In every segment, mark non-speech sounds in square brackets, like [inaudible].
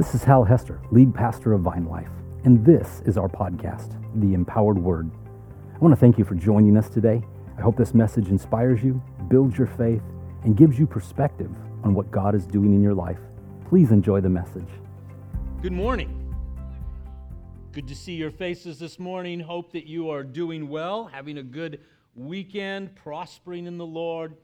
This is Hal Hester, lead pastor of Vine Life, and this is our podcast, The Empowered Word. I want to thank you for joining us today. I hope this message inspires you, builds your faith, and gives you perspective on what God is doing in your life. Please enjoy the message. Good morning. Good to see your faces this morning. Hope that you are doing well, having a good weekend, prospering in the Lord.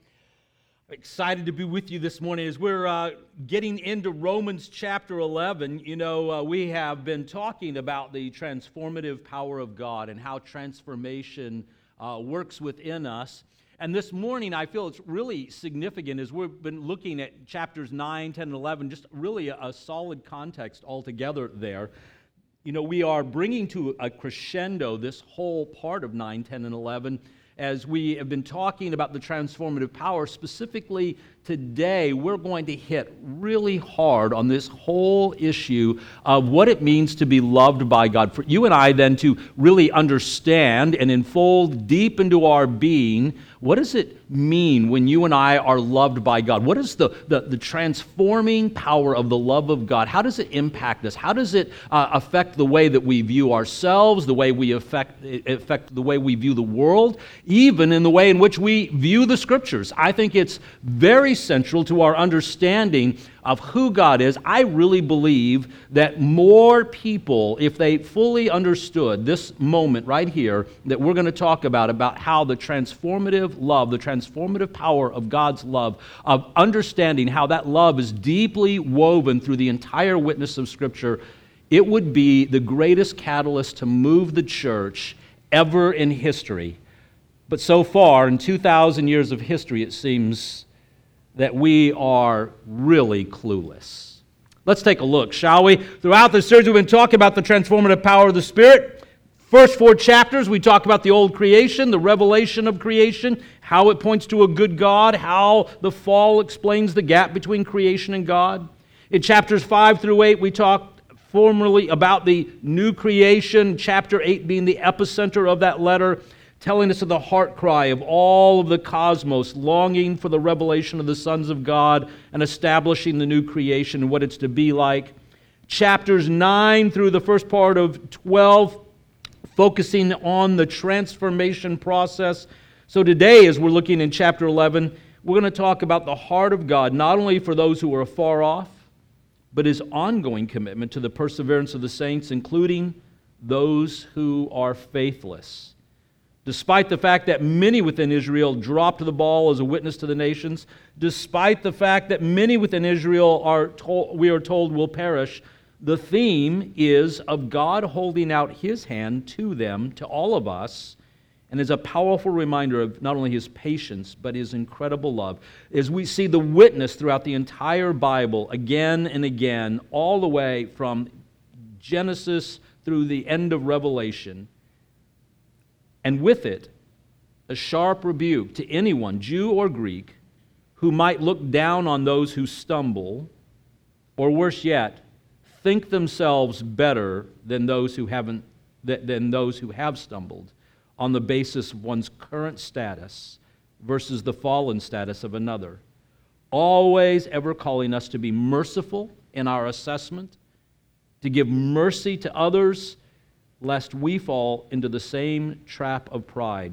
Excited to be with you this morning as we're uh, getting into Romans chapter 11. You know, uh, we have been talking about the transformative power of God and how transformation uh, works within us. And this morning, I feel it's really significant as we've been looking at chapters 9, 10, and 11, just really a, a solid context altogether there. You know, we are bringing to a crescendo this whole part of 9, 10, and 11 as we have been talking about the transformative power, specifically today, we're going to hit really hard on this whole issue of what it means to be loved by God. For you and I, then, to really understand and enfold deep into our being what does it mean when you and I are loved by God? What is the, the, the transforming power of the love of God? How does it impact us? How does it uh, affect the way that we view ourselves, the way we affect, affect the way we view the world, even in the way in which we view the scriptures? I think it's very central to our understanding of who God is, I really believe that more people, if they fully understood this moment right here that we're going to talk about, about how the transformative love, the transformative power of God's love, of understanding how that love is deeply woven through the entire witness of Scripture, it would be the greatest catalyst to move the church ever in history. But so far, in 2,000 years of history, it seems that we are really clueless. Let's take a look, shall we? Throughout this series, we've been talking about the transformative power of the Spirit. First four chapters, we talk about the old creation, the revelation of creation, how it points to a good God, how the fall explains the gap between creation and God. In chapters 5 through 8, we talk formally about the new creation, chapter 8 being the epicenter of that letter telling us of the heart cry of all of the cosmos, longing for the revelation of the sons of God and establishing the new creation and what it's to be like. Chapters 9 through the first part of 12, focusing on the transformation process. So today, as we're looking in chapter 11, we're going to talk about the heart of God, not only for those who are afar off, but his ongoing commitment to the perseverance of the saints, including those who are faithless despite the fact that many within Israel dropped the ball as a witness to the nations, despite the fact that many within Israel are told, we are told will perish, the theme is of God holding out his hand to them, to all of us, and is a powerful reminder of not only his patience, but his incredible love. As we see the witness throughout the entire Bible again and again, all the way from Genesis through the end of Revelation and with it, a sharp rebuke to anyone, Jew or Greek, who might look down on those who stumble, or worse yet, think themselves better than those who haven't than those who have stumbled on the basis of one's current status versus the fallen status of another. Always ever calling us to be merciful in our assessment, to give mercy to others lest we fall into the same trap of pride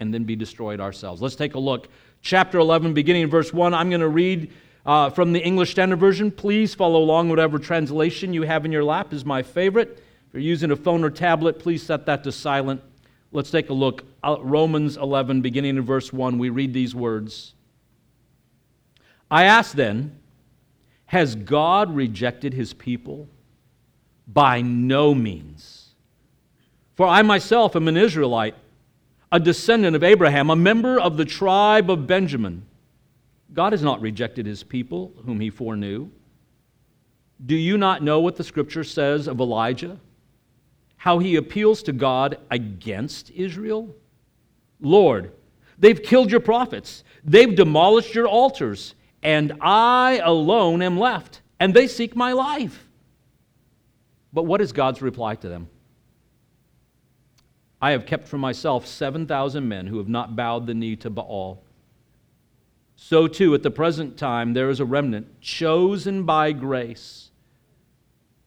and then be destroyed ourselves. Let's take a look. Chapter 11, beginning in verse 1. I'm going to read uh, from the English Standard Version. Please follow along, whatever translation you have in your lap is my favorite. If you're using a phone or tablet, please set that to silent. Let's take a look. Uh, Romans 11, beginning in verse 1, we read these words I ask then, has God rejected his people? By no means. For I myself am an Israelite, a descendant of Abraham, a member of the tribe of Benjamin. God has not rejected his people, whom he foreknew. Do you not know what the scripture says of Elijah? How he appeals to God against Israel? Lord, they've killed your prophets, they've demolished your altars, and I alone am left, and they seek my life. But what is God's reply to them? I have kept for myself 7,000 men who have not bowed the knee to Baal. So, too, at the present time, there is a remnant chosen by grace.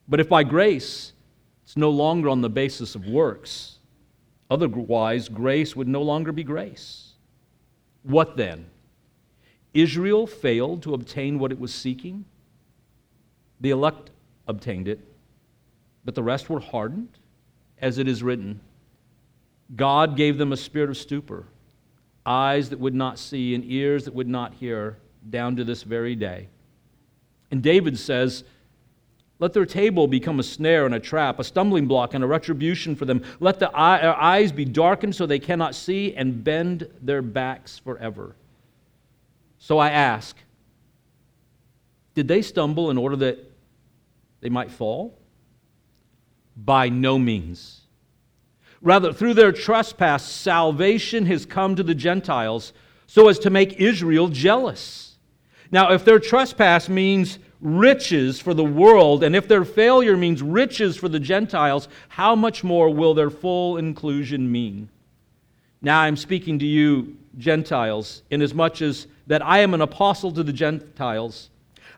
But if by grace, it's no longer on the basis of works. Otherwise, grace would no longer be grace. What then? Israel failed to obtain what it was seeking. The elect obtained it, but the rest were hardened, as it is written. God gave them a spirit of stupor, eyes that would not see, and ears that would not hear, down to this very day. And David says, let their table become a snare and a trap, a stumbling block and a retribution for them. Let the eye, their eyes be darkened so they cannot see and bend their backs forever. So I ask, did they stumble in order that they might fall? By no means. Rather, through their trespass, salvation has come to the Gentiles so as to make Israel jealous. Now, if their trespass means riches for the world, and if their failure means riches for the Gentiles, how much more will their full inclusion mean? Now I'm speaking to you, Gentiles, inasmuch as that I am an apostle to the Gentiles.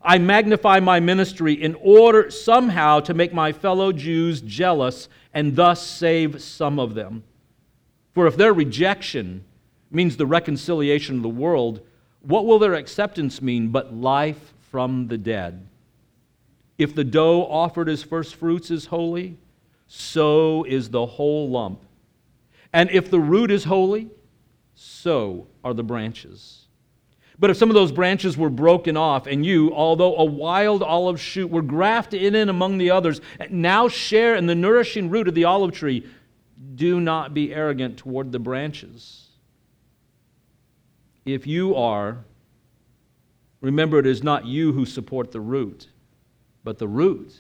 I magnify my ministry in order somehow to make my fellow Jews jealous and thus save some of them. For if their rejection means the reconciliation of the world, what will their acceptance mean but life from the dead. If the dough offered as first fruits is holy, so is the whole lump. And if the root is holy, so are the branches. But if some of those branches were broken off, and you, although a wild olive shoot, were grafted in and among the others, now share in the nourishing root of the olive tree, do not be arrogant toward the branches. If you are, Remember, it is not you who support the root, but the root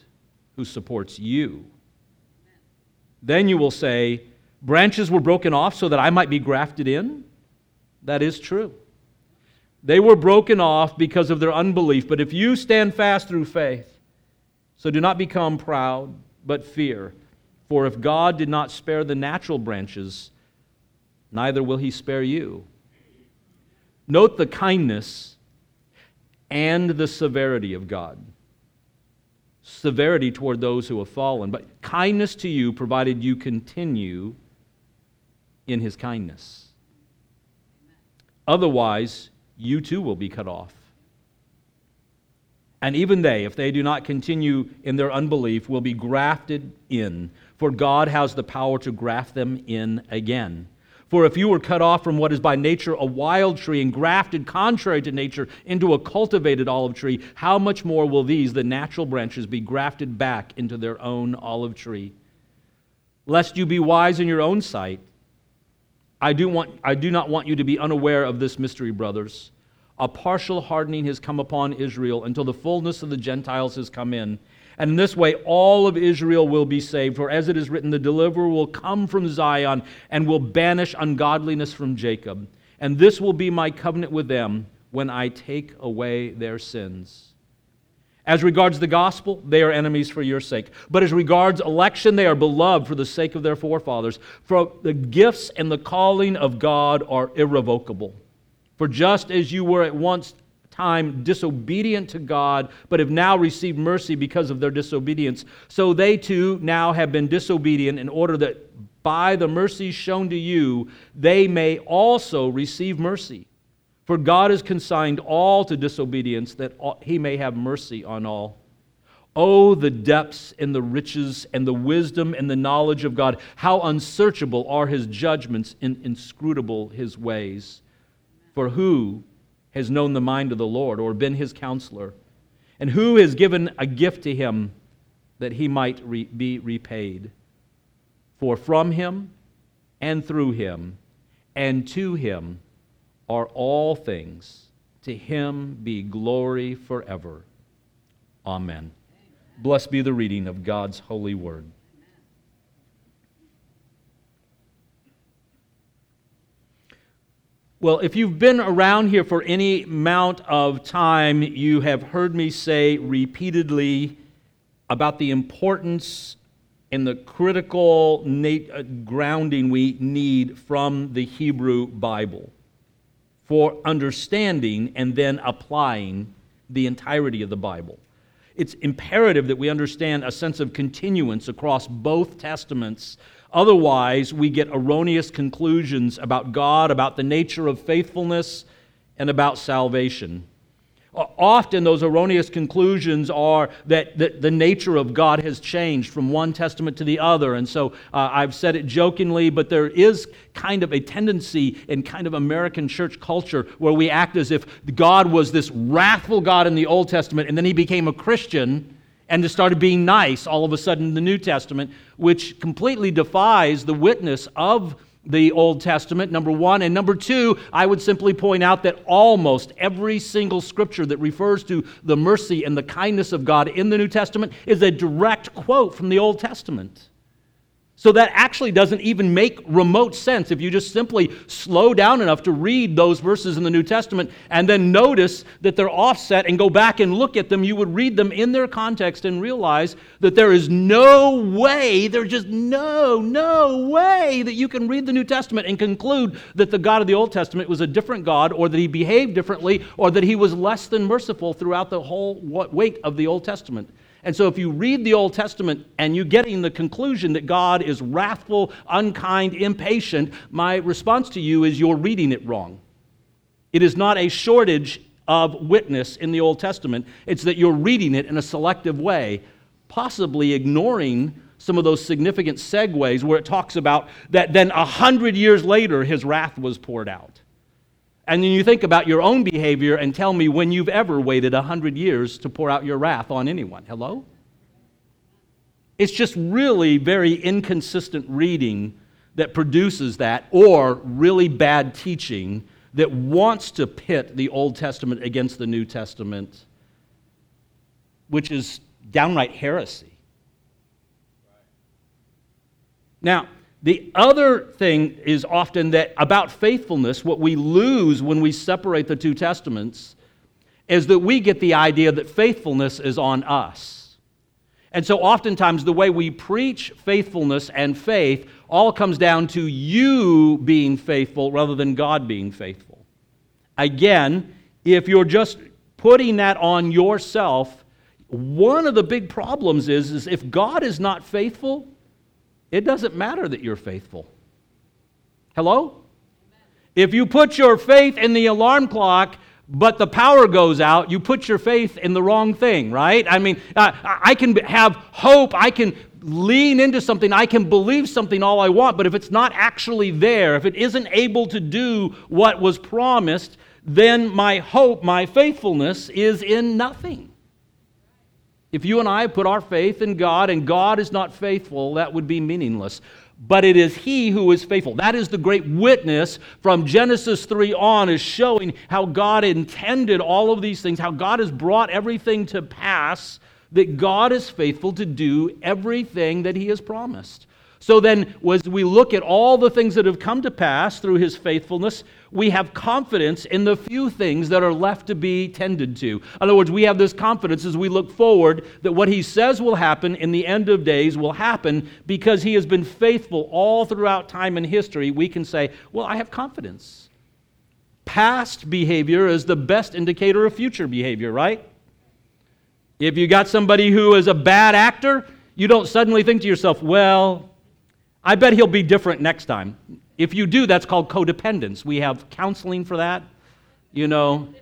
who supports you. Then you will say, Branches were broken off so that I might be grafted in? That is true. They were broken off because of their unbelief, but if you stand fast through faith, so do not become proud, but fear. For if God did not spare the natural branches, neither will he spare you. Note the kindness and the severity of God. Severity toward those who have fallen, but kindness to you provided you continue in his kindness. Otherwise, you too will be cut off. And even they, if they do not continue in their unbelief, will be grafted in, for God has the power to graft them in again. For if you were cut off from what is by nature a wild tree and grafted contrary to nature into a cultivated olive tree, how much more will these, the natural branches, be grafted back into their own olive tree? Lest you be wise in your own sight, I do, want, I do not want you to be unaware of this mystery, brothers. A partial hardening has come upon Israel until the fullness of the Gentiles has come in. And in this way, all of Israel will be saved. For as it is written, the deliverer will come from Zion and will banish ungodliness from Jacob. And this will be my covenant with them when I take away their sins. As regards the gospel, they are enemies for your sake. But as regards election, they are beloved for the sake of their forefathers. For the gifts and the calling of God are irrevocable. For just as you were at once time disobedient to God, but have now received mercy because of their disobedience. So they too now have been disobedient in order that by the mercy shown to you, they may also receive mercy. For God has consigned all to disobedience that he may have mercy on all. Oh, the depths and the riches and the wisdom and the knowledge of God. How unsearchable are his judgments and inscrutable his ways. For who has known the mind of the Lord or been his counselor? And who has given a gift to him that he might re- be repaid? For from him and through him and to him are all things. To him be glory forever. Amen. Blessed be the reading of God's holy word. Well, if you've been around here for any amount of time, you have heard me say repeatedly about the importance and the critical uh, grounding we need from the Hebrew Bible for understanding and then applying the entirety of the Bible. it's imperative that we understand a sense of continuance across both testaments. Otherwise, we get erroneous conclusions about God, about the nature of faithfulness, and about salvation. Often, those erroneous conclusions are that the, the, nature of God has changed from one testament to the other. And so uh, I've said it jokingly, but there is kind of a tendency in kind of American church culture where we act as if God was this wrathful God in the Old Testament, and then he became a Christian and just started being nice all of a sudden in the New Testament, which completely defies the witness of the Old Testament, number one. And number two, I would simply point out that almost every single scripture that refers to the mercy and the kindness of God in the New Testament is a direct quote from the Old Testament. So that actually doesn't even make remote sense if you just simply slow down enough to read those verses in the New Testament and then notice that they're offset and go back and look at them. You would read them in their context and realize that there is no way, there's just no, no way that you can read the New Testament and conclude that the God of the Old Testament was a different God or that he behaved differently or that he was less than merciful throughout the whole weight of the Old Testament. And so, if you read the Old Testament and you're getting the conclusion that God is wrathful, unkind, impatient, my response to you is you're reading it wrong. It is not a shortage of witness in the Old Testament, it's that you're reading it in a selective way, possibly ignoring some of those significant segues where it talks about that then a hundred years later his wrath was poured out. And then you think about your own behavior and tell me when you've ever waited 100 years to pour out your wrath on anyone. Hello? It's just really very inconsistent reading that produces that, or really bad teaching that wants to pit the Old Testament against the New Testament, which is downright heresy. Now, the other thing is often that about faithfulness, what we lose when we separate the two testaments is that we get the idea that faithfulness is on us. And so oftentimes the way we preach faithfulness and faith all comes down to you being faithful rather than God being faithful. Again, if you're just putting that on yourself, one of the big problems is, is if God is not faithful, it doesn't matter that you're faithful. Hello? If you put your faith in the alarm clock, but the power goes out, you put your faith in the wrong thing, right? I mean, uh, I can have hope, I can lean into something, I can believe something all I want, but if it's not actually there, if it isn't able to do what was promised, then my hope, my faithfulness is in nothing. If you and I put our faith in God and God is not faithful, that would be meaningless. But it is He who is faithful. That is the great witness from Genesis 3 on, is showing how God intended all of these things, how God has brought everything to pass, that God is faithful to do everything that He has promised. So then, as we look at all the things that have come to pass through his faithfulness, we have confidence in the few things that are left to be tended to. In other words, we have this confidence as we look forward that what he says will happen in the end of days will happen because he has been faithful all throughout time and history. We can say, Well, I have confidence. Past behavior is the best indicator of future behavior, right? If you got somebody who is a bad actor, you don't suddenly think to yourself, Well, I bet he'll be different next time. If you do, that's called codependence. We have counseling for that. You know,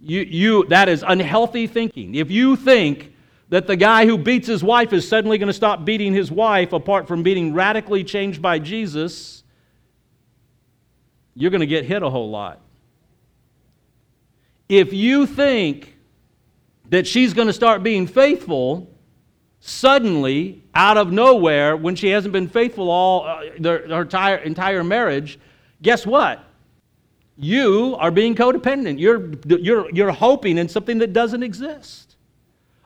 you, you, that is unhealthy thinking. If you think that the guy who beats his wife is suddenly going to stop beating his wife apart from being radically changed by Jesus, you're going to get hit a whole lot. If you think that she's going to start being faithful, suddenly, out of nowhere, when she hasn't been faithful all uh, her entire, entire marriage, guess what? You are being codependent. You're, you're, you're hoping in something that doesn't exist,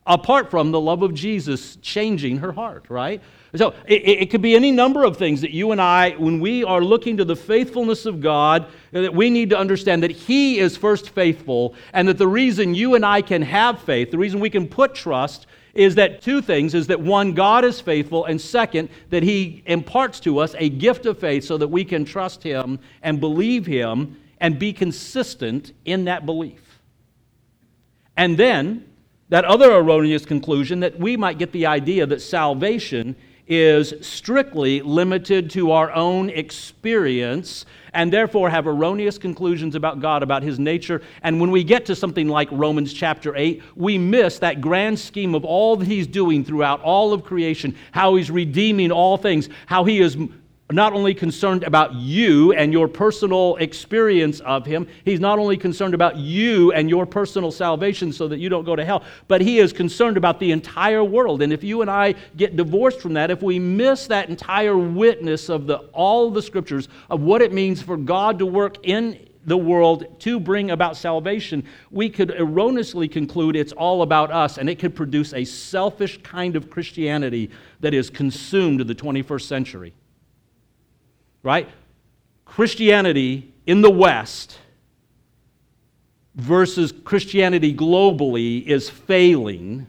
apart from the love of Jesus changing her heart, right? So it, it, could be any number of things that you and I, when we are looking to the faithfulness of God, that we need to understand that He is first faithful, and that the reason you and I can have faith, the reason we can put trust, is that two things is that one god is faithful and second that he imparts to us a gift of faith so that we can trust him and believe him and be consistent in that belief. And then that other erroneous conclusion that we might get the idea that salvation is strictly limited to our own experience and therefore have erroneous conclusions about God, about His nature. And when we get to something like Romans chapter 8, we miss that grand scheme of all that He's doing throughout all of creation, how He's redeeming all things, how He is not only concerned about you and your personal experience of Him, He's not only concerned about you and your personal salvation so that you don't go to hell, but He is concerned about the entire world. And if you and I get divorced from that, if we miss that entire witness of the, all the scriptures of what it means for God to work in the world to bring about salvation, we could erroneously conclude it's all about us, and it could produce a selfish kind of Christianity that is consumed in the 21st century right? Christianity in the West versus Christianity globally is failing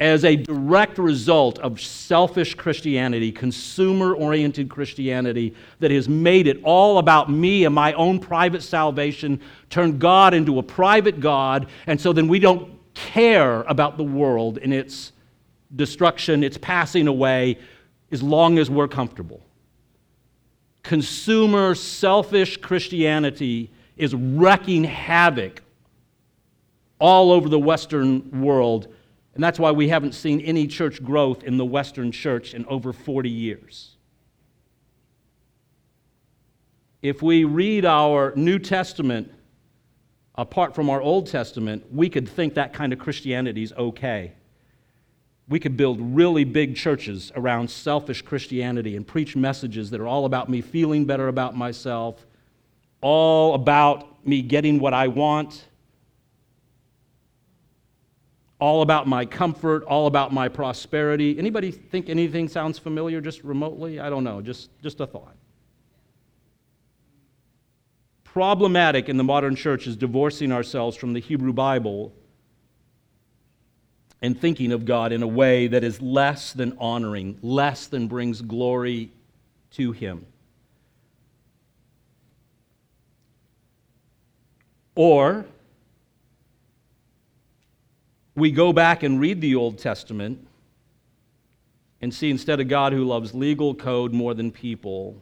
as a direct result of selfish Christianity, consumer oriented Christianity that has made it all about me and my own private salvation, turned God into a private God, and so then we don't care about the world and its destruction, its passing away, as long as we're comfortable consumer, selfish Christianity is wrecking havoc all over the Western world. And that's why we haven't seen any church growth in the Western church in over 40 years. If we read our New Testament apart from our Old Testament, we could think that kind of Christianity is okay we could build really big churches around selfish Christianity and preach messages that are all about me feeling better about myself, all about me getting what I want, all about my comfort, all about my prosperity. Anybody think anything sounds familiar just remotely? I don't know, just, just a thought. Problematic in the modern church is divorcing ourselves from the Hebrew Bible and thinking of God in a way that is less than honoring, less than brings glory to Him. Or we go back and read the Old Testament and see instead a God who loves legal code more than people,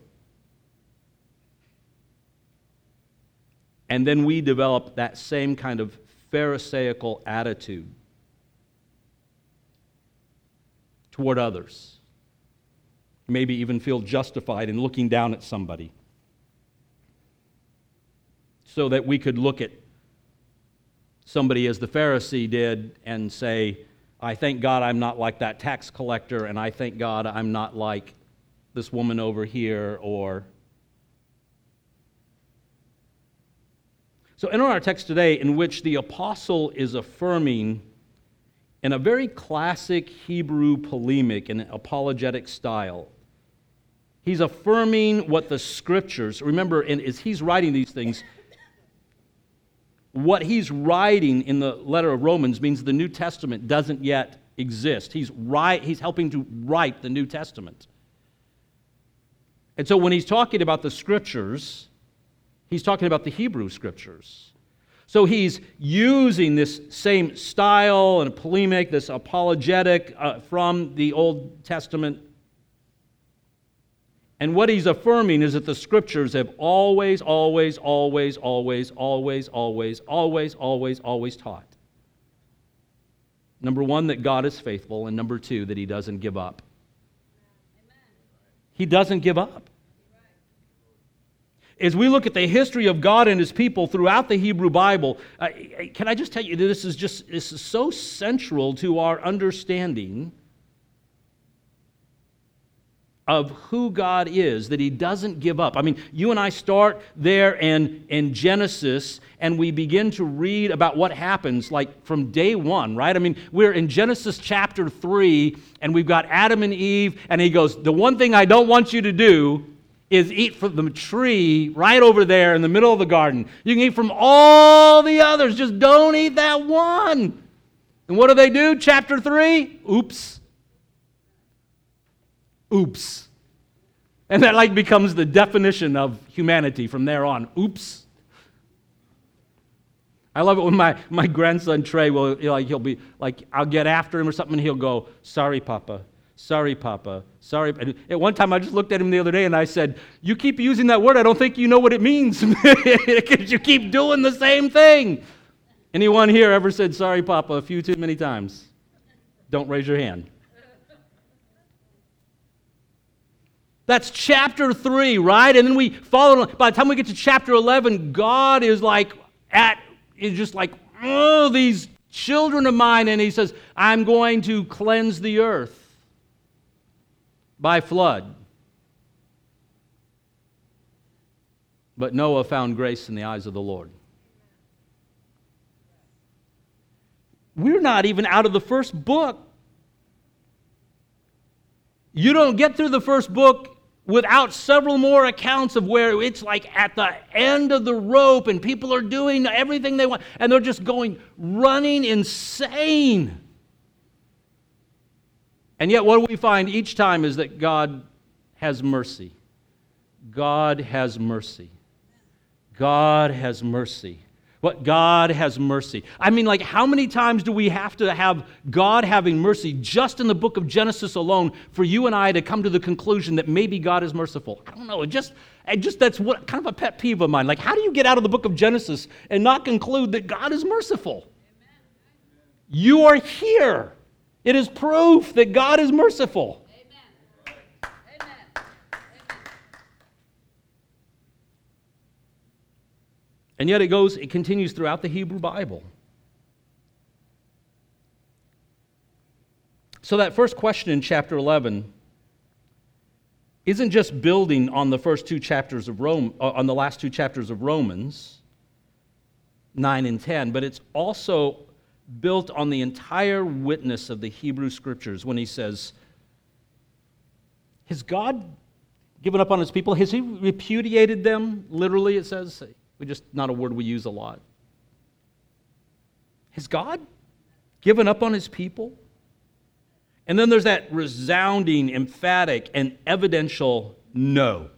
and then we develop that same kind of Pharisaical attitude toward others. Maybe even feel justified in looking down at somebody. So that we could look at somebody as the Pharisee did and say, I thank God I'm not like that tax collector, and I thank God I'm not like this woman over here, or. So, in our text today, in which the apostle is affirming in a very classic Hebrew polemic and apologetic style. He's affirming what the scriptures, remember, and as he's writing these things, what he's writing in the letter of Romans means the New Testament doesn't yet exist. He's, he's helping to write the New Testament. And so when he's talking about the scriptures, he's talking about the Hebrew scriptures. So he's using this same style and polemic, this apologetic uh, from the Old Testament. And what he's affirming is that the scriptures have always, always, always, always, always, always, always, always, always taught. Number one, that God is faithful, and number two, that he doesn't give up. He doesn't give up. As we look at the history of God and his people throughout the Hebrew Bible, uh, can I just tell you that this is just this is so central to our understanding of who God is, that He doesn't give up. I mean, you and I start there in, in Genesis and we begin to read about what happens like from day one, right? I mean, we're in Genesis chapter 3 and we've got Adam and Eve, and He goes, The one thing I don't want you to do is eat from the tree right over there in the middle of the garden. You can eat from all the others, just don't eat that one. And what do they do? Chapter 3? Oops. Oops. And that like becomes the definition of humanity from there on. Oops. I love it when my, my grandson Trey will like he'll be like I'll get after him or something and he'll go, "Sorry, Papa. Sorry, Papa. Sorry." And at one time I just looked at him the other day and I said, "You keep using that word. I don't think you know what it means [laughs] because you keep doing the same thing." Anyone here ever said sorry, Papa, a few too many times? Don't raise your hand. That's chapter 3, right? And then we follow, by the time we get to chapter 11, God is like at is just like, oh, these children of mine. And he says, I'm going to cleanse the earth by flood. But Noah found grace in the eyes of the Lord. We're not even out of the first book. You don't get through the first book without several more accounts of where it's like at the end of the rope and people are doing everything they want and they're just going running insane. And yet, what we find each time is that God has mercy. God has mercy. God has mercy. But God has mercy. I mean, like, how many times do we have to have God having mercy just in the book of Genesis alone for you and I to come to the conclusion that maybe God is merciful? I don't know. It just, it just that's what kind of a pet peeve of mine. Like, how do you get out of the book of Genesis and not conclude that God is merciful? You are here. It is proof that God is merciful. Amen. Amen. And yet it goes, it continues throughout the Hebrew Bible. So that first question in chapter 11 isn't just building on the first two chapters of Rome, uh, on the last two chapters of Romans, 9 and 10, but it's also built on the entire witness of the Hebrew scriptures when he says, Has God given up on his people? Has he repudiated them? Literally, it says. We just not a word we use a lot. Has God given up on his people? And then there's that resounding, emphatic, and evidential no.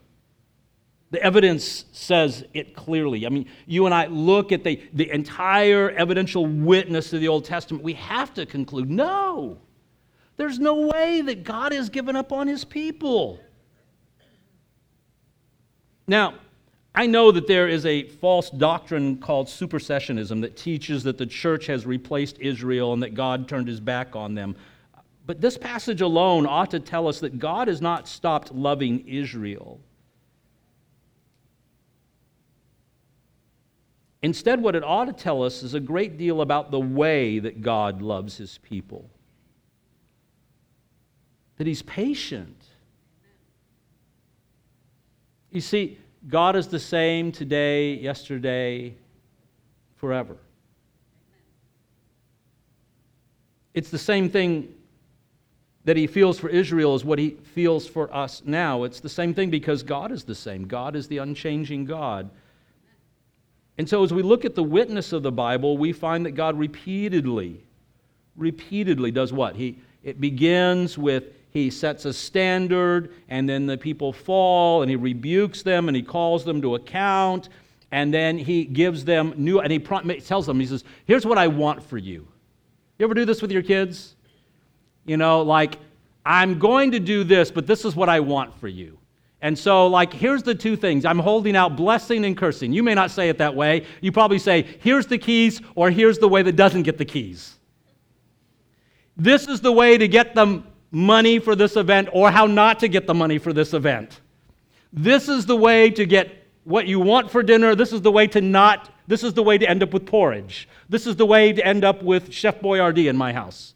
The evidence says it clearly. I mean, you and I look at the, the entire evidential witness of the Old Testament, we have to conclude no, there's no way that God has given up on his people. Now, I know that there is a false doctrine called supersessionism that teaches that the church has replaced Israel and that God turned his back on them. But this passage alone ought to tell us that God has not stopped loving Israel. Instead, what it ought to tell us is a great deal about the way that God loves his people. That he's patient. You see, God is the same today, yesterday, forever. It's the same thing that he feels for Israel as what he feels for us now. It's the same thing because God is the same. God is the unchanging God. And so as we look at the witness of the Bible, we find that God repeatedly, repeatedly does what? He, it begins with he sets a standard, and then the people fall, and he rebukes them, and he calls them to account, and then he gives them new, and he tells them, he says, Here's what I want for you. You ever do this with your kids? You know, like, I'm going to do this, but this is what I want for you. And so, like, here's the two things. I'm holding out blessing and cursing. You may not say it that way. You probably say, here's the keys, or here's the way that doesn't get the keys. This is the way to get the money for this event or how not to get the money for this event. This is the way to get what you want for dinner. This is the way to not, this is the way to end up with porridge. This is the way to end up with Chef Boyardee in my house.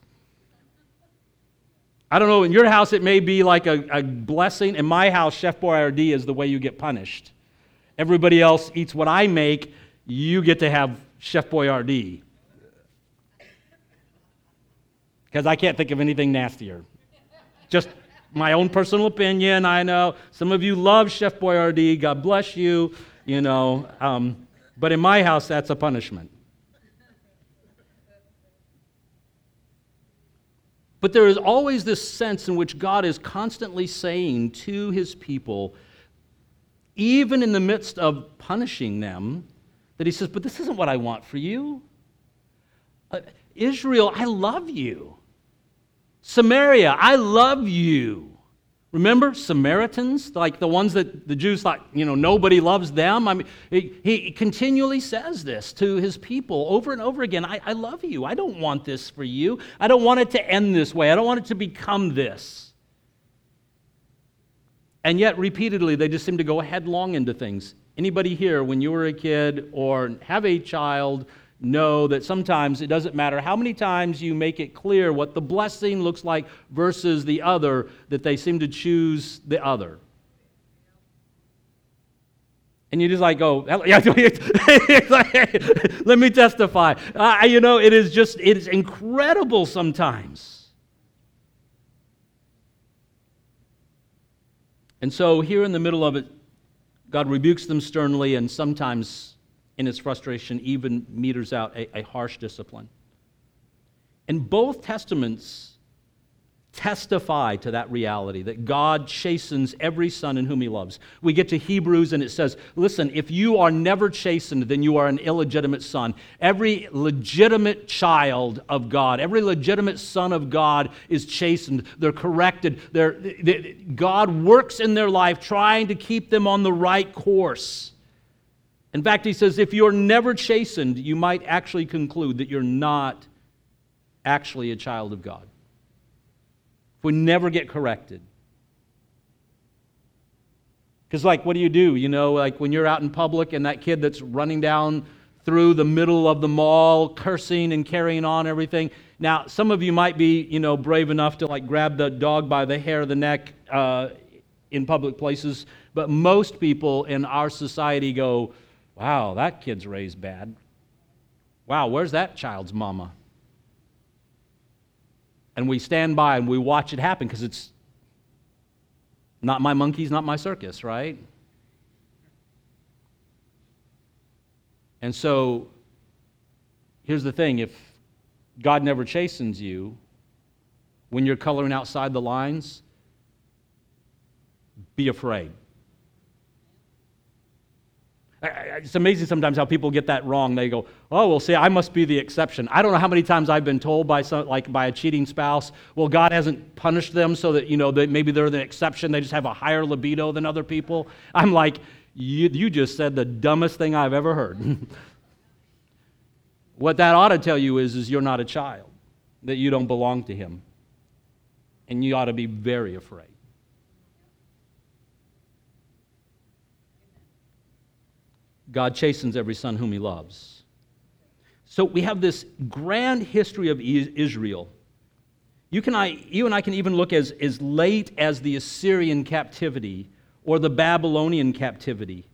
I don't know, in your house it may be like a, a blessing. In my house, Chef Boyardee is the way you get punished. Everybody else eats what I make, you get to have Chef Boyardee. Because I can't think of anything nastier. Just my own personal opinion. I know some of you love Chef Boyardee. God bless you. You know, um, but in my house, that's a punishment. But there is always this sense in which God is constantly saying to his people, even in the midst of punishing them, that he says, But this isn't what I want for you. Uh, Israel, I love you. Samaria, I love you. Remember Samaritans, like the ones that the Jews thought, you know, nobody loves them? I mean, he, he continually says this to his people over and over again I, I love you. I don't want this for you. I don't want it to end this way. I don't want it to become this. And yet, repeatedly, they just seem to go headlong into things. Anybody here, when you were a kid or have a child, know that sometimes it doesn't matter how many times you make it clear what the blessing looks like versus the other, that they seem to choose the other. And you just like [laughs] go, [laughs] let me testify. Uh, you know, it is just, it is incredible sometimes. And so, here in the middle of it, God rebukes them sternly and sometimes in his frustration, even meters out a, a harsh discipline. And both testaments testify to that reality that God chastens every son in whom he loves. We get to Hebrews and it says, listen, if you are never chastened, then you are an illegitimate son. Every legitimate child of God, every legitimate son of God is chastened. They're corrected. They're, they, God works in their life trying to keep them on the right course. In fact, he says if you're never chastened, you might actually conclude that you're not actually a child of God. If we never get corrected. Because, like, what do you do? You know, like when you're out in public and that kid that's running down through the middle of the mall, cursing and carrying on everything. Now, some of you might be, you know, brave enough to like grab the dog by the hair of the neck uh, in public places, but most people in our society go, Wow, that kid's raised bad. Wow, where's that child's mama? And we stand by and we watch it happen because it's not my monkeys, not my circus, right? And so here's the thing if God never chastens you when you're coloring outside the lines, be afraid. It's amazing sometimes how people get that wrong. They go, "Oh, well, see, I must be the exception." I don't know how many times I've been told by some, like by a cheating spouse, "Well, God hasn't punished them, so that you know that maybe they're the exception. They just have a higher libido than other people." I'm like, "You, you just said the dumbest thing I've ever heard." [laughs] what that ought to tell you is, is you're not a child, that you don't belong to Him, and you ought to be very afraid. God chastens every son whom he loves. So we have this grand history of Israel. You, can, I, you and I can even look as, as late as the Assyrian captivity or the Babylonian captivity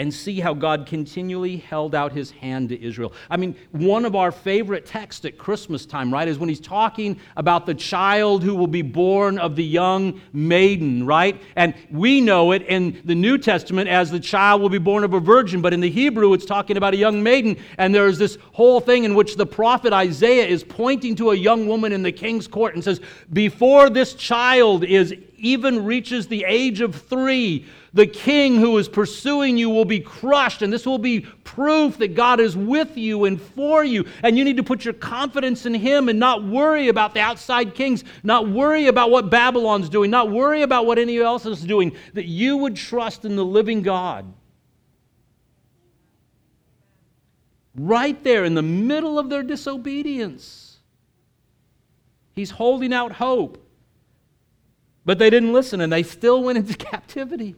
and see how God continually held out his hand to Israel. I mean, one of our favorite texts at Christmas time, right, is when he's talking about the child who will be born of the young maiden, right? And we know it in the New Testament as the child will be born of a virgin, but in the Hebrew it's talking about a young maiden. And there's this whole thing in which the prophet Isaiah is pointing to a young woman in the king's court and says, Before this child is even reaches the age of three, the king who is pursuing you will be crushed, and this will be proof that God is with you and for you. And you need to put your confidence in him and not worry about the outside kings, not worry about what Babylon's doing, not worry about what anyone else is doing, that you would trust in the living God. Right there in the middle of their disobedience, he's holding out hope. But they didn't listen and they still went into [laughs] captivity.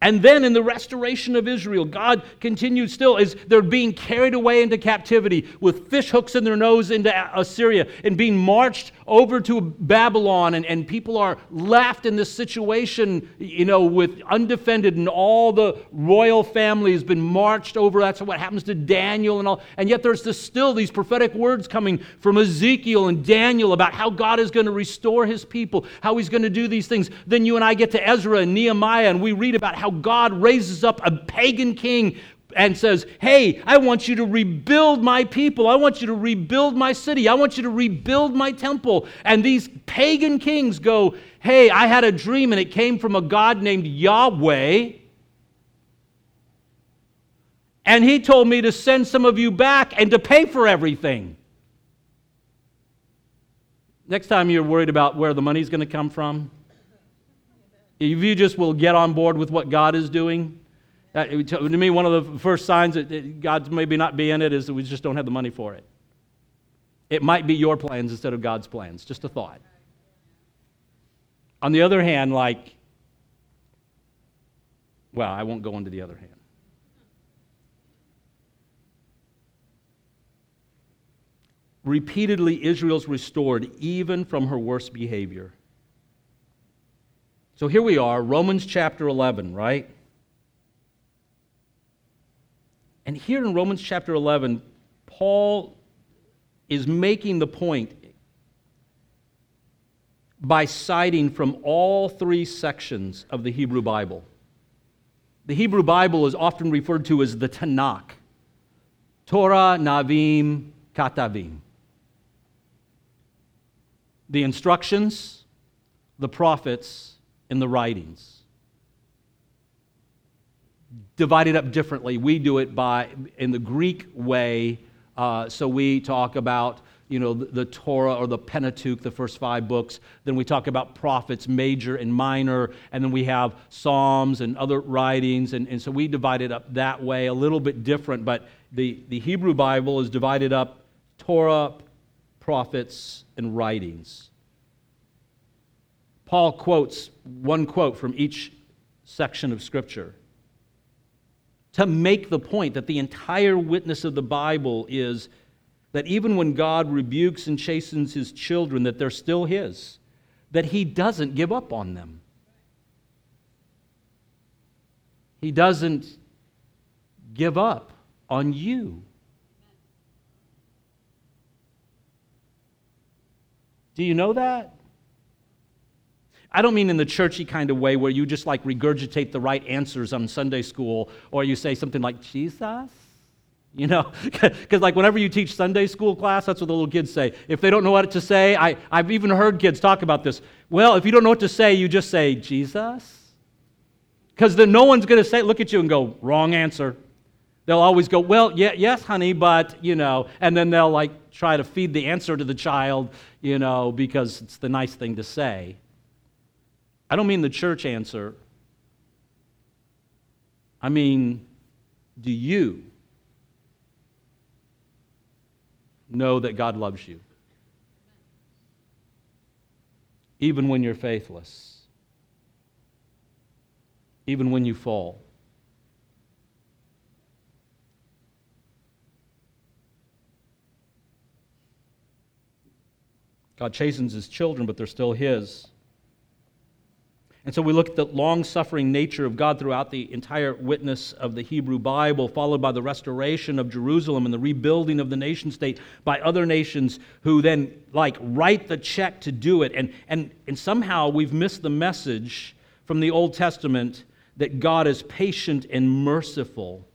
And then in the restoration of Israel, God continued still as they're being carried away into captivity with fish hooks in their nose into Assyria and being marched over to Babylon. And, and people are left in this situation, you know, with undefended, and all the royal family has been marched over. That's what happens to Daniel and all. And yet there's this, still these prophetic words coming from Ezekiel and Daniel about how God is going to restore his people, how he's going to do these things. Then you and I get to Ezra and Nehemiah, and we read about how how God raises up a pagan king and says, Hey, I want you to rebuild my people. I want you to rebuild my city. I want you to rebuild my temple. And these pagan kings go, Hey, I had a dream and it came from a God named Yahweh. And he told me to send some of you back and to pay for everything. Next time you're worried about where the money's going to come from, if you just will get on board with what God is doing, Uh, to me, one of the first signs that God's maybe not be in it is that we just don't have the money for it. It might be your plans instead of God's plans. Just a thought. On the other hand, like, well, I won't go into the other hand. Repeatedly, Israel's restored even from her worst behavior. So here we are, Romans chapter 11, right? And here in Romans chapter 11, Paul is making the point by citing from all three sections of the Hebrew Bible. The Hebrew Bible is often referred to as the Tanakh Torah, Navim, Katavim. The instructions, the prophets, and the writings. Divided up differently. We do it by, in the Greek way, uh, so we talk about you know, the, the, Torah or the Pentateuch, the first five books. Then we talk about prophets, major and minor. And then we have Psalms and other writings. And, and so we divide it up that way, a little bit different. But the, the Hebrew Bible is divided up Torah, prophets, and writings. Paul quotes one quote from each section of Scripture to make the point that the entire witness of the Bible is that even when God rebukes and chastens his children, that they're still his, that he doesn't give up on them. He doesn't give up on you. Do you know that? I don't mean in the churchy kind of way where you just like regurgitate the right answers on Sunday school or you say something like, Jesus? You know, [laughs] because like whenever you teach Sunday school class, that's what the little kids say. If they don't know what to say, I, I've even heard kids talk about this. Well, if you don't know what to say, you just say, Jesus? Because then no one's going to say, look at you and go, wrong answer. They'll always go, well, yeah, yes, honey, but, you know, and then they'll like try to feed the answer to the child, you know, because it's the nice thing to say. I don't mean the church answer. I mean, do you know that God loves you? Even when you're faithless, even when you fall. God chastens his children, but they're still his. And so we look at the long suffering nature of God throughout the entire witness of the Hebrew Bible, followed by the restoration of Jerusalem and the rebuilding of the nation state by other nations who then, like, write the check to do it. And, and, and somehow we've missed the message from the Old Testament that God is patient and merciful.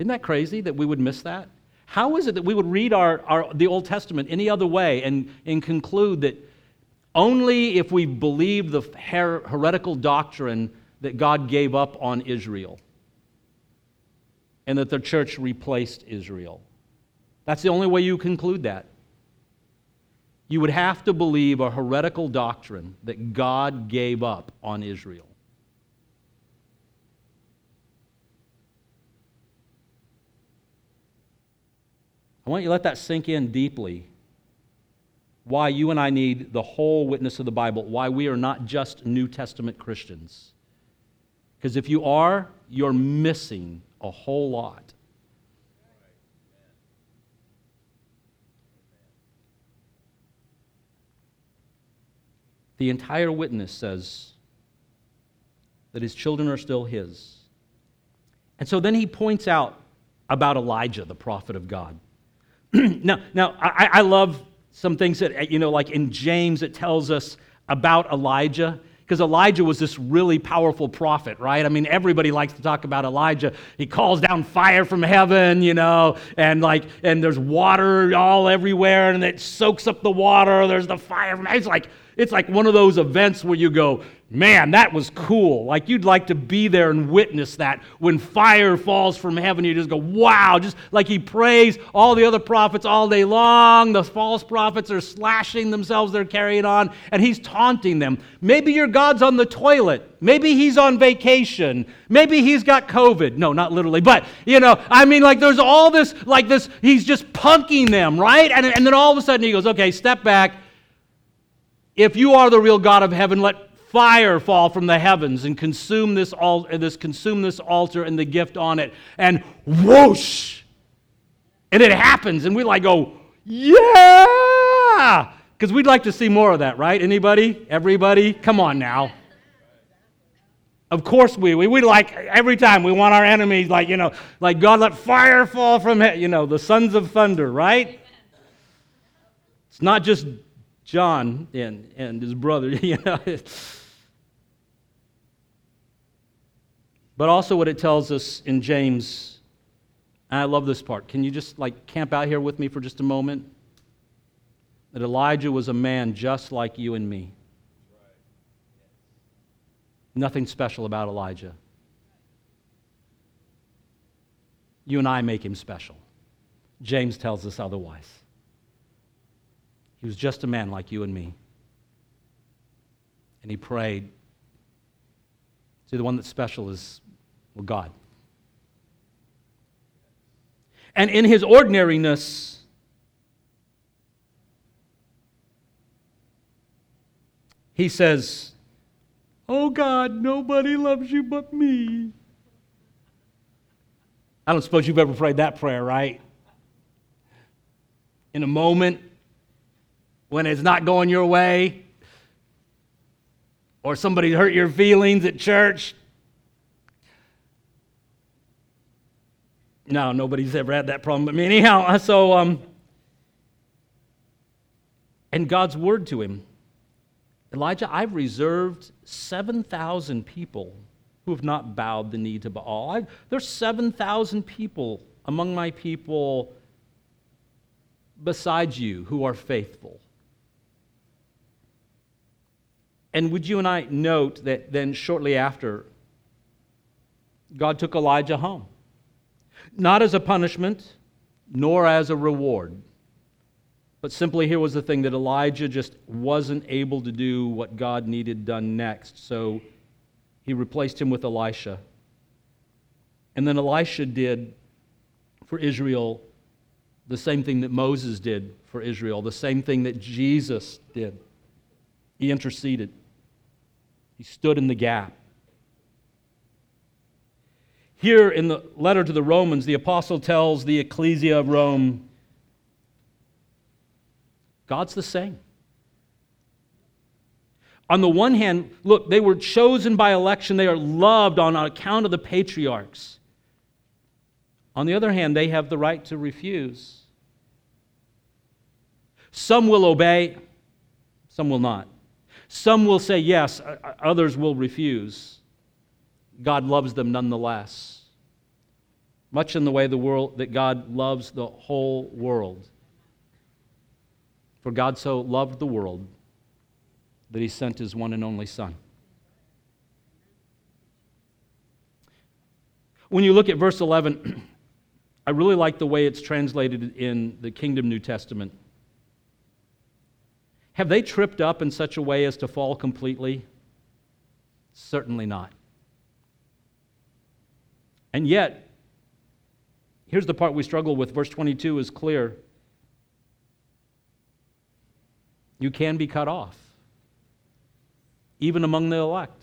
Isn't that crazy that we would miss that? How is it that we would read our, our, the Old Testament any other way and, and conclude that only if we believe the her- heretical doctrine that God gave up on Israel and that the church replaced Israel. That's the only way you conclude that. You would have to believe a heretical doctrine that God gave up on Israel. I want you to let that sink in deeply why you and I need the whole witness of the Bible, why we are not just New Testament Christians. Because if you are, you're missing a whole lot. The entire witness says that his children are still his. And so then he points out about Elijah, the prophet of God. [clears throat] now, now I, I love some things that, you know, like in James, it tells us about Elijah because Elijah was this really powerful prophet, right? I mean, everybody likes to talk about Elijah. He calls down fire from heaven, you know, and like, and there's water all everywhere, and it soaks up the water. There's the fire. It's like It's like one of those events where you go, man, that was cool. Like you'd like to be there and witness that. When fire falls from heaven, you just go, wow. Just like he prays all the other prophets all day long. The false prophets are slashing themselves, they're carrying on, and he's taunting them. Maybe your God's on the toilet. Maybe he's on vacation. Maybe he's got COVID. No, not literally, but you know, I mean, like there's all this, like this, he's just punking them, right? And, and then all of a sudden he goes, okay, step back. If you are the real God of heaven, let fire fall from the heavens and consume this, al- uh, this, consume this altar and the gift on it. And whoosh! And it happens, and we like go, yeah! Because we'd like to see more of that, right? Anybody? Everybody? Come on now. Of course we, we, we like every time we want our enemies like, you know, like God let fire fall from, he- you know, the sons of thunder, right? It's not just John and, and his brother, [laughs] you know. But also what it tells us in James, and I love this part. Can you just like camp out here with me for just a moment? That Elijah was a man just like you and me. Nothing special about Elijah. You and I make him special. James tells us otherwise. He was just a man like you and me. And he prayed. See, the one that's special is well, God. And in his ordinariness, he says, Oh God, nobody loves you but me. I don't suppose you've ever prayed that prayer, right? In a moment when it's not going your way, or somebody hurt your feelings at church. No, nobody's ever had that problem but me. Anyhow, [laughs] so, um, and God's word to him Elijah, I've reserved 7,000 people who have not bowed the knee to Baal. I, there's 7,000 people among my people besides you who are faithful. And would you and I note that then shortly after, God took Elijah home? Not as a punishment, nor as a reward. But simply, here was the thing that Elijah just wasn't able to do what God needed done next. So he replaced him with Elisha. And then Elisha did for Israel the same thing that Moses did for Israel, the same thing that Jesus did. He interceded, he stood in the gap. Here in the letter to the Romans, the apostle tells the ecclesia of Rome God's the same. On the one hand, look, they were chosen by election, they are loved on account of the patriarchs. On the other hand, they have the right to refuse. Some will obey, some will not. Some will say yes, others will refuse. God loves them nonetheless. Much in the way the world that God loves the whole world. For God so loved the world that he sent his one and only Son. When you look at verse 11, [clears throat] I really like the way it's translated in the Kingdom New Testament. Have they tripped up in such a way as to fall completely? Certainly not. And yet, here's the part we struggle with. Verse 22 is clear. You can be cut off, even among the elect.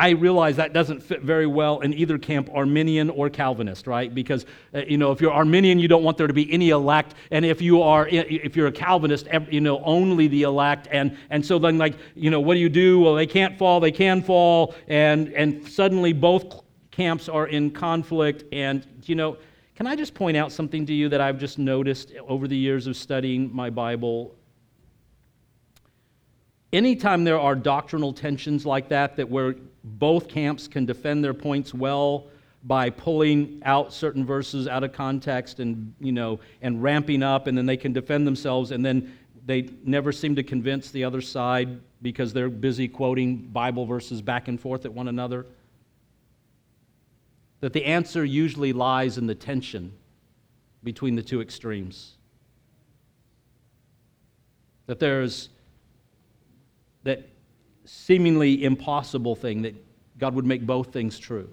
I realize that doesn't fit very well in either camp, Arminian or Calvinist, right? Because uh, you know, if you're Arminian, you don't want there to be any elect, and if you are, if you're a Calvinist, you know, only the elect. And and so then, like, you know, what do you do? Well, they can't fall, they can fall, and and suddenly both camps are in conflict. And you know, can I just point out something to you that I've just noticed over the years of studying my Bible? Anytime there are doctrinal tensions like that, that where both camps can defend their points well by pulling out certain verses out of context and you know and ramping up and then they can defend themselves and then they never seem to convince the other side because they're busy quoting Bible verses back and forth at one another. That the answer usually lies in the tension between the two extremes. That there's that seemingly impossible thing that God would make both things true.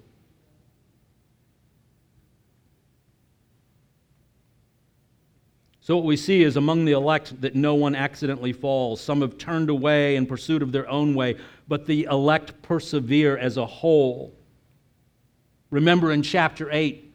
So, what we see is among the elect that no one accidentally falls. Some have turned away in pursuit of their own way, but the elect persevere as a whole. Remember in chapter 8,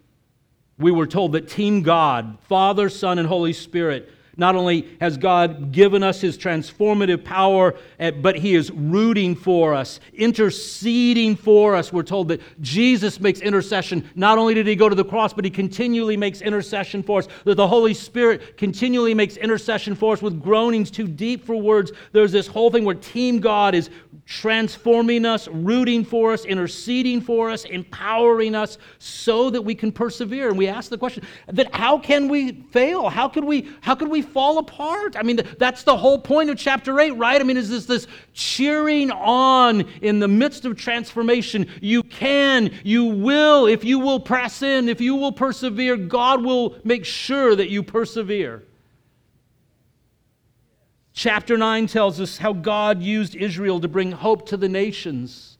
we were told that Team God, Father, Son, and Holy Spirit, not only has God given us his transformative power, eh, but he is rooting for us, interceding for us. We're told that Jesus makes intercession. Not only did he go to the cross, but he continually makes intercession for us. That the Holy Spirit continually makes intercession for us with groanings too deep for words. There's this whole thing where Team God is transforming us, rooting for us, interceding for us, empowering us so that we can persevere. And we ask the question that how can we fail? How could we how could we fall apart? I mean, that's the whole point of chapter 8, right? I mean, is this this cheering on in the midst of transformation? You can, you will, if you will press in, if you will persevere, God will make sure that you persevere. Chapter 9 tells us how God used Israel to bring hope to the nations.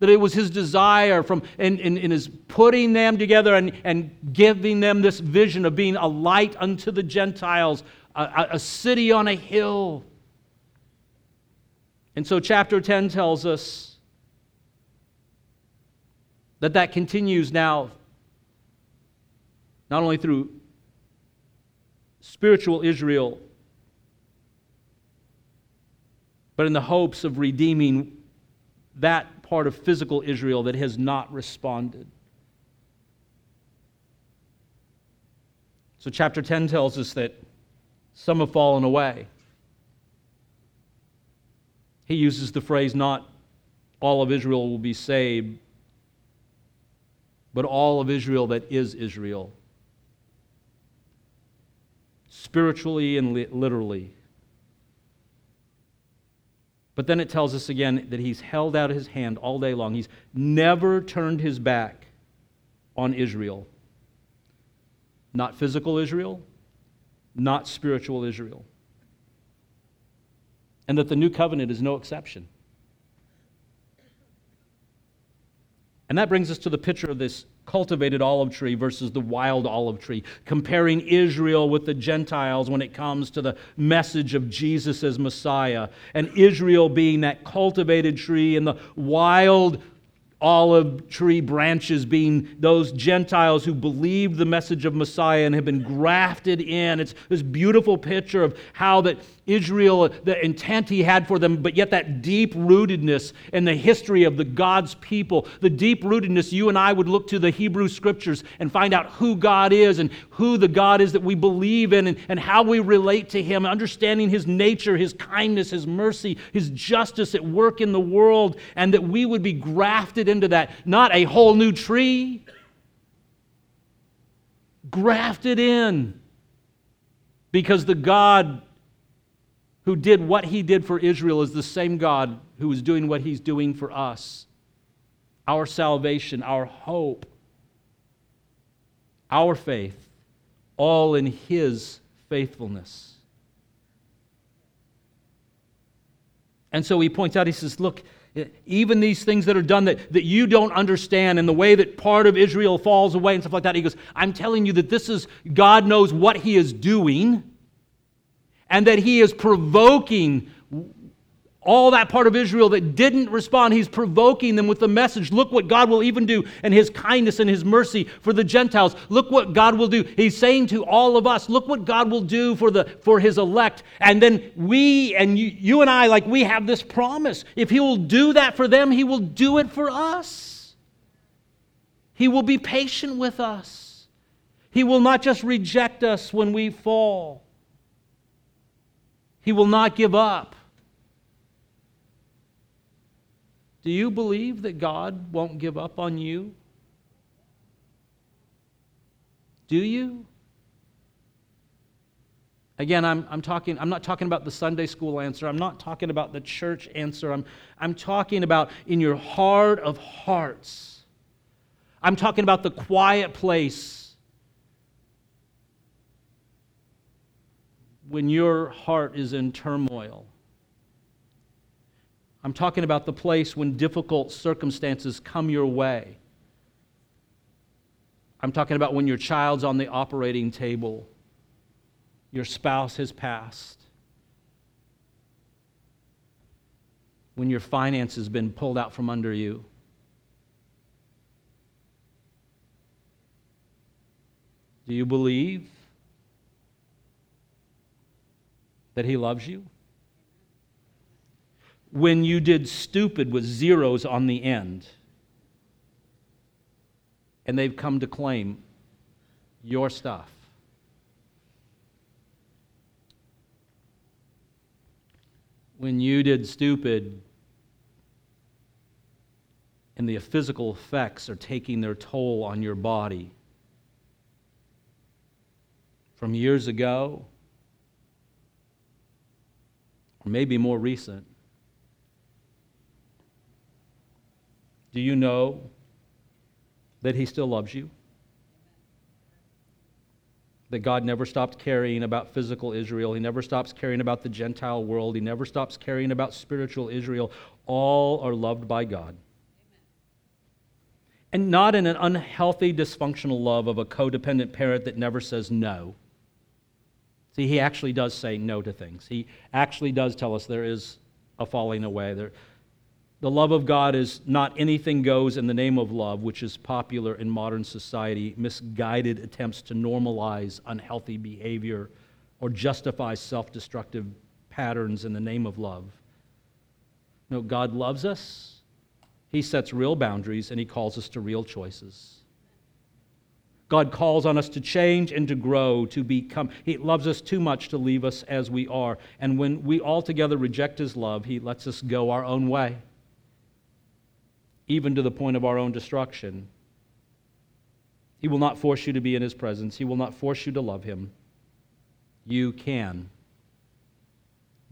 That it was his desire from in, in, in, his putting them together and, and giving them this vision of being a light unto the Gentiles, a, a city on a hill. And so chapter 10 tells us that that continues now, not only through spiritual Israel but in the hopes of redeeming that part of physical Israel that has not responded. So, chapter 10 tells us that some have fallen away. He uses the phrase, not all of Israel will be saved, but all of Israel that is Israel. Spiritually and literally. But then it tells us again that he's held out his hand all day long. He's never turned his back on Israel. Not physical Israel, not spiritual Israel. And that the new covenant is no exception. And that brings us to the picture of this cultivated olive tree versus the wild olive tree, comparing Israel with the Gentiles when it comes to the message of Jesus as Messiah, and Israel being that cultivated tree and the wild olive tree branches being those Gentiles who believed the message of Messiah and have been grafted in. It's this beautiful picture of how that Israel, the intent he had for them, but yet that deep rootedness in the history of the God's people, the deep rootedness you and I would look to the Hebrew scriptures and find out who God is and who the God is that we believe in and, and how we relate to him, understanding his nature, his kindness, his mercy, his justice at work in the world, and that we would be grafted into that, not a whole new tree, grafted in. Because the God who did what he did for Israel is the same God who is doing what he's doing for us. Our salvation, our hope, our faith, all in his faithfulness. And so he points out, he says, Look, even these things that are done that, that you don't understand and the way that part of Israel falls away and stuff like that, he goes, I'm telling you that this is, God knows what he is doing and that he is provoking all that part of Israel that didn't respond, he's provoking them with the message. Look what God will even do and his kindness and his mercy for the Gentiles. Look what God will do. He's saying to all of us, look what God will do for the for his elect. And then we and you, you and I like we have this promise. If he will do that for them, he will do it for us. He will be patient with us. He will not just reject us when we fall. He will not give up. Do you believe that God won't give up on you? Do you? Again, I'm, I'm, talking, I'm not talking about the Sunday school answer. I'm not talking about the church answer. I'm, I'm talking about in your heart of hearts. I'm talking about the quiet place when your heart is in turmoil. I'm talking about the place when difficult circumstances come your way. I'm talking about when your child's on the operating table your spouse has passed, when your finance has been pulled out from under you. Do you believe that He loves you? When you did stupid with zeros on the end, and they've come to claim your stuff. when you did stupid and the physical effects are taking their toll on your body. From years ago, maybe more recent, do you know that He still loves you? that God never stopped caring about physical Israel. He never stops caring about the Gentile world. He never stops caring about spiritual Israel. All are loved by God. And not in an unhealthy, dysfunctional love of a codependent parent that never says no. See, he actually does say no to things. He actually does tell us there is a falling away. There, the love of God is not anything goes in the name of love, which is popular in modern society, misguided attempts to normalize unhealthy behavior or justify self destructive patterns in the name of love. No, God loves us. He sets real boundaries and He calls us to real choices. God calls on us to change and to grow, to become. He loves us too much to leave us as we are. And when we altogether reject His love, He lets us go our own way even to the point of our own destruction. He will not force you to be in His presence, He will not force you to love Him. You can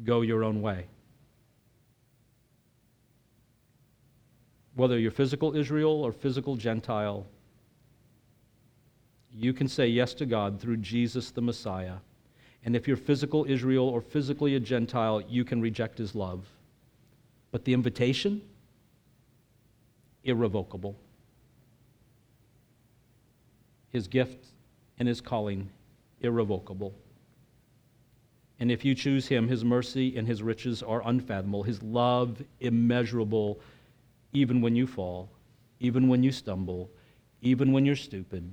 go your own way. Whether you're physical Israel or physical Gentile, you can say yes to God through Jesus the Messiah. And if you're physical Israel or physically a Gentile, you can reject his love. But the invitation, irrevocable. His gift and his calling, irrevocable. And if you choose him, his mercy and his riches are unfathomable, his love immeasurable, even when you fall, even when you stumble, even when you're stupid.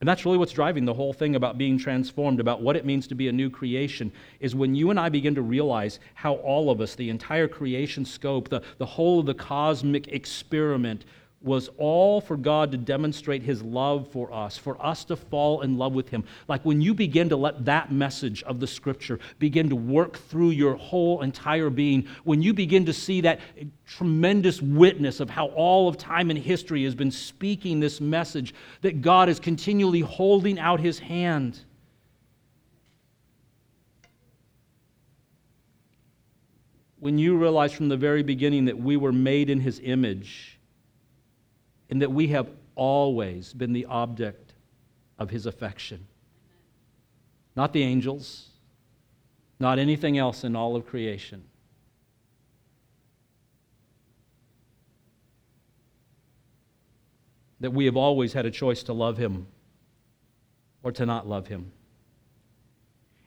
And that's really what's driving the whole thing about being transformed, about what it means to be a new creation, is when you and I begin to realize how all of us, the entire creation scope, the, the whole of the cosmic experiment, was all for God to demonstrate his love for us, for us to fall in love with him. Like when you begin to let that message of the scripture begin to work through your whole entire being, when you begin to see that tremendous witness of how all of time and history has been speaking this message, that God is continually holding out his hand. When you realize from the very beginning that we were made in his image, in that we have always been the object of his affection. Not the angels, not anything else in all of creation. That we have always had a choice to love him or to not love him.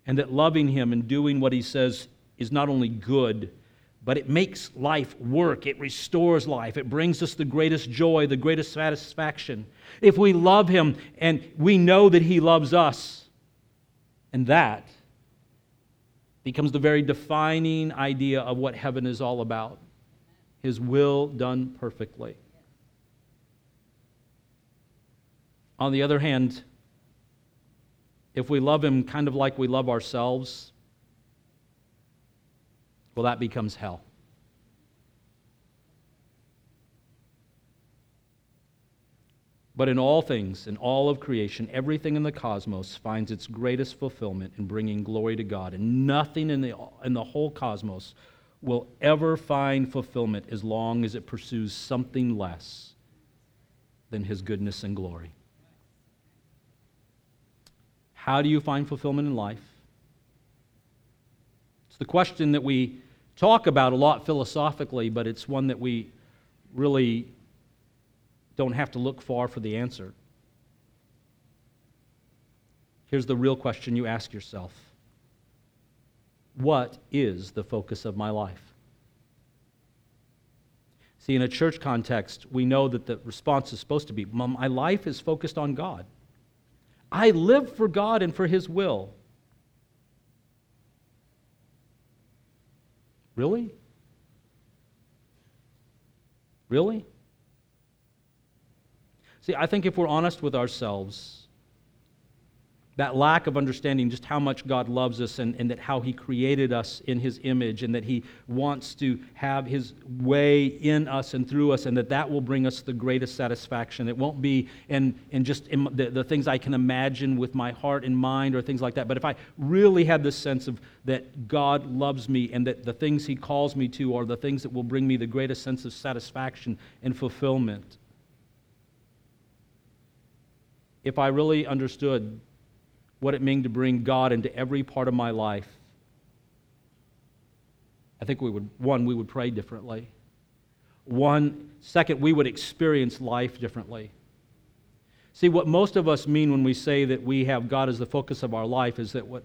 And that loving him and doing what he says is not only good, but it makes life work. It restores life. It brings us the greatest joy, the greatest satisfaction. If we love Him and we know that He loves us, and that becomes the very defining idea of what heaven is all about His will done perfectly. On the other hand, if we love Him kind of like we love ourselves, well, that becomes hell. But in all things, in all of creation, everything in the cosmos finds its greatest fulfillment in bringing glory to God. And nothing in the, in the whole cosmos will ever find fulfillment as long as it pursues something less than His goodness and glory. How do you find fulfillment in life? It's the question that we talk about a lot philosophically, but it's one that we really don't have to look far for the answer. Here's the real question you ask yourself What is the focus of my life? See, in a church context, we know that the response is supposed to be My life is focused on God. I live for God and for His will. Really? Really? See, I think if we're honest with ourselves, that lack of understanding just how much God loves us and, and that how He created us in His image and that He wants to have His way in us and through us and that that will bring us the greatest satisfaction. It won't be in, in just in the, the things I can imagine with my heart and mind or things like that. But if I really had this sense of that God loves me and that the things He calls me to are the things that will bring me the greatest sense of satisfaction and fulfillment, if I really understood what it meant to bring God into every part of my life, I think we would, one, we would pray differently. One, second, we would experience life differently. See, what most of us mean when we say that we have God as the focus of our life is that what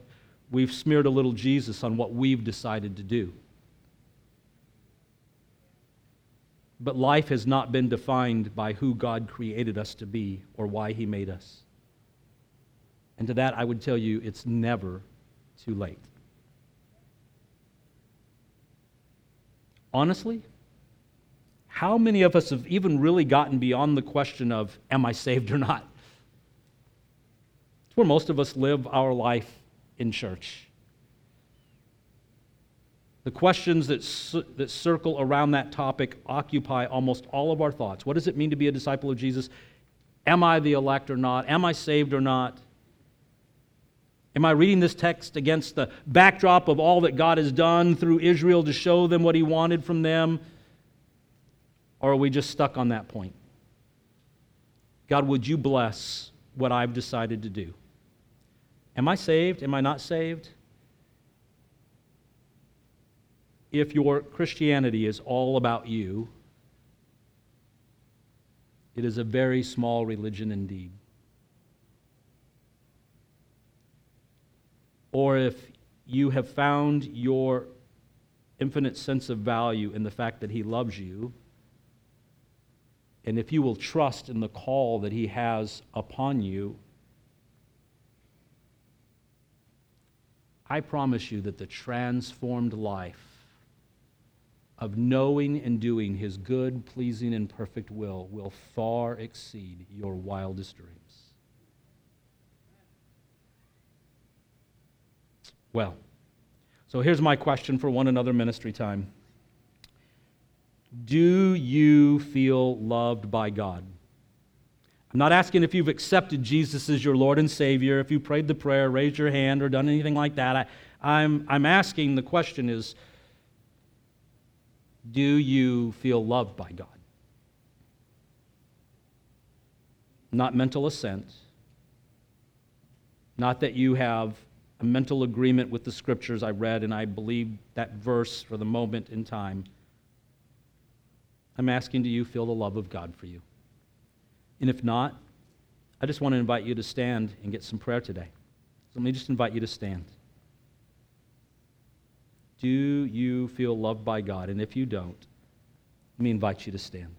we've smeared a little Jesus on what we've decided to do. But life has not been defined by who God created us to be or why He made us. And to that, I would tell you it's never too late. Honestly, how many of us have even really gotten beyond the question of, am I saved or not? It's where most of us live our life in church. The questions that, that circle around that topic occupy almost all of our thoughts. What does it mean to be a disciple of Jesus? Am I the elect or not? Am I saved or not? Am I reading this text against the backdrop of all that God has done through Israel to show them what He wanted from them? Or are we just stuck on that point? God, would you bless what I've decided to do? Am I saved? Am I not saved? If your Christianity is all about you, it is a very small religion indeed. Or if you have found your infinite sense of value in the fact that He loves you, and if you will trust in the call that He has upon you, I promise you that the transformed life of knowing and doing His good, pleasing, and perfect will will far exceed your wildest dreams. Well, so here's my question for one another ministry time Do you feel loved by God? I'm not asking if you've accepted Jesus as your Lord and Savior, if you prayed the prayer, raised your hand, or done anything like that. I, I'm, I'm asking the question is Do you feel loved by God? Not mental assent, not that you have a mental agreement with the scriptures I read, and I believe that verse for the moment in time. I'm asking, do you feel the love of God for you? And if not, I just want to invite you to stand and get some prayer today. So let me just invite you to stand. Do you feel loved by God? And if you don't, let me invite you to stand.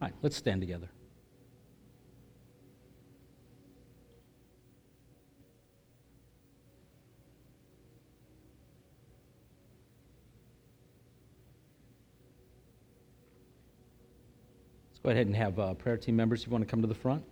All right, let's stand together. Let's go ahead and have uh, prayer team members if you want to come to the front.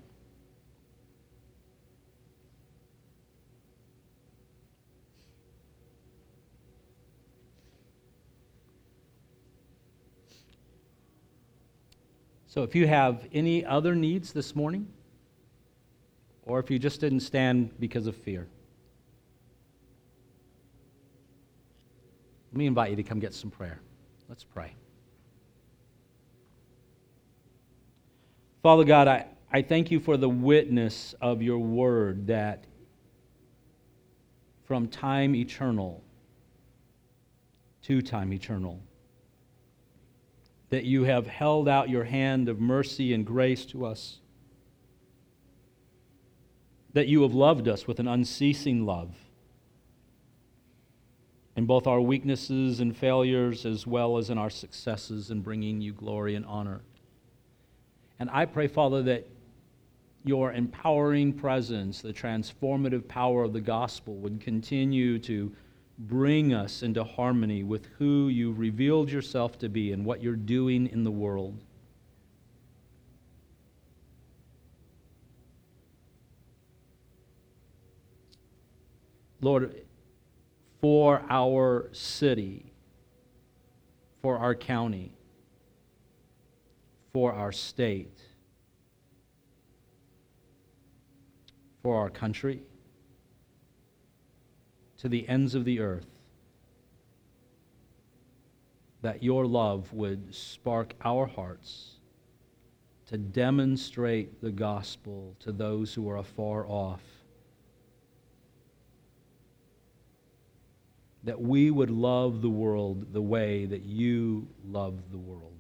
So if you have any other needs this morning, or if you just didn't stand because of fear, let me invite you to come get some prayer. Let's pray. Father God, I, I thank you for the witness of your word that from time eternal to time eternal, that you have held out your hand of mercy and grace to us, that you have loved us with an unceasing love in both our weaknesses and failures as well as in our successes in bringing you glory and honor. And I pray, Father, that your empowering presence, the transformative power of the gospel, would continue to bring us into harmony with who you revealed yourself to be and what you're doing in the world. Lord, for our city, for our county, for our state, for our country, to the ends of the earth, that your love would spark our hearts to demonstrate the gospel to those who are afar off. That we would love the world the way that you love the world.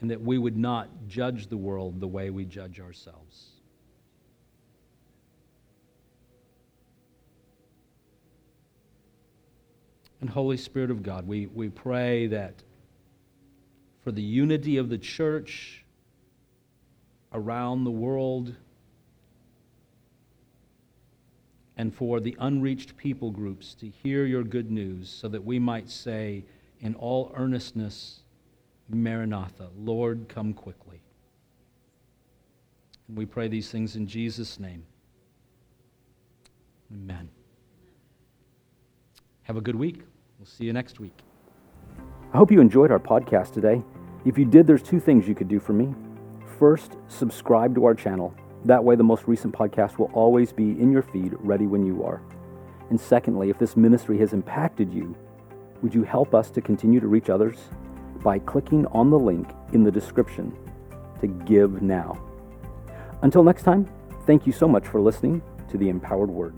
And that we would not judge the world the way we judge ourselves. And Holy Spirit of God, we, we pray that for the unity of the church around the world and for the unreached people groups to hear your good news so that we might say in all earnestness, Maranatha, Lord, come quickly. And we pray these things in Jesus' name. Amen. Have a good week. We'll see you next week. I hope you enjoyed our podcast today. If you did, there's two things you could do for me. First, subscribe to our channel. That way, the most recent podcast will always be in your feed, ready when you are. And secondly, if this ministry has impacted you, would you help us to continue to reach others? By clicking on the link in the description to give now. Until next time, thank you so much for listening to the Empowered Word.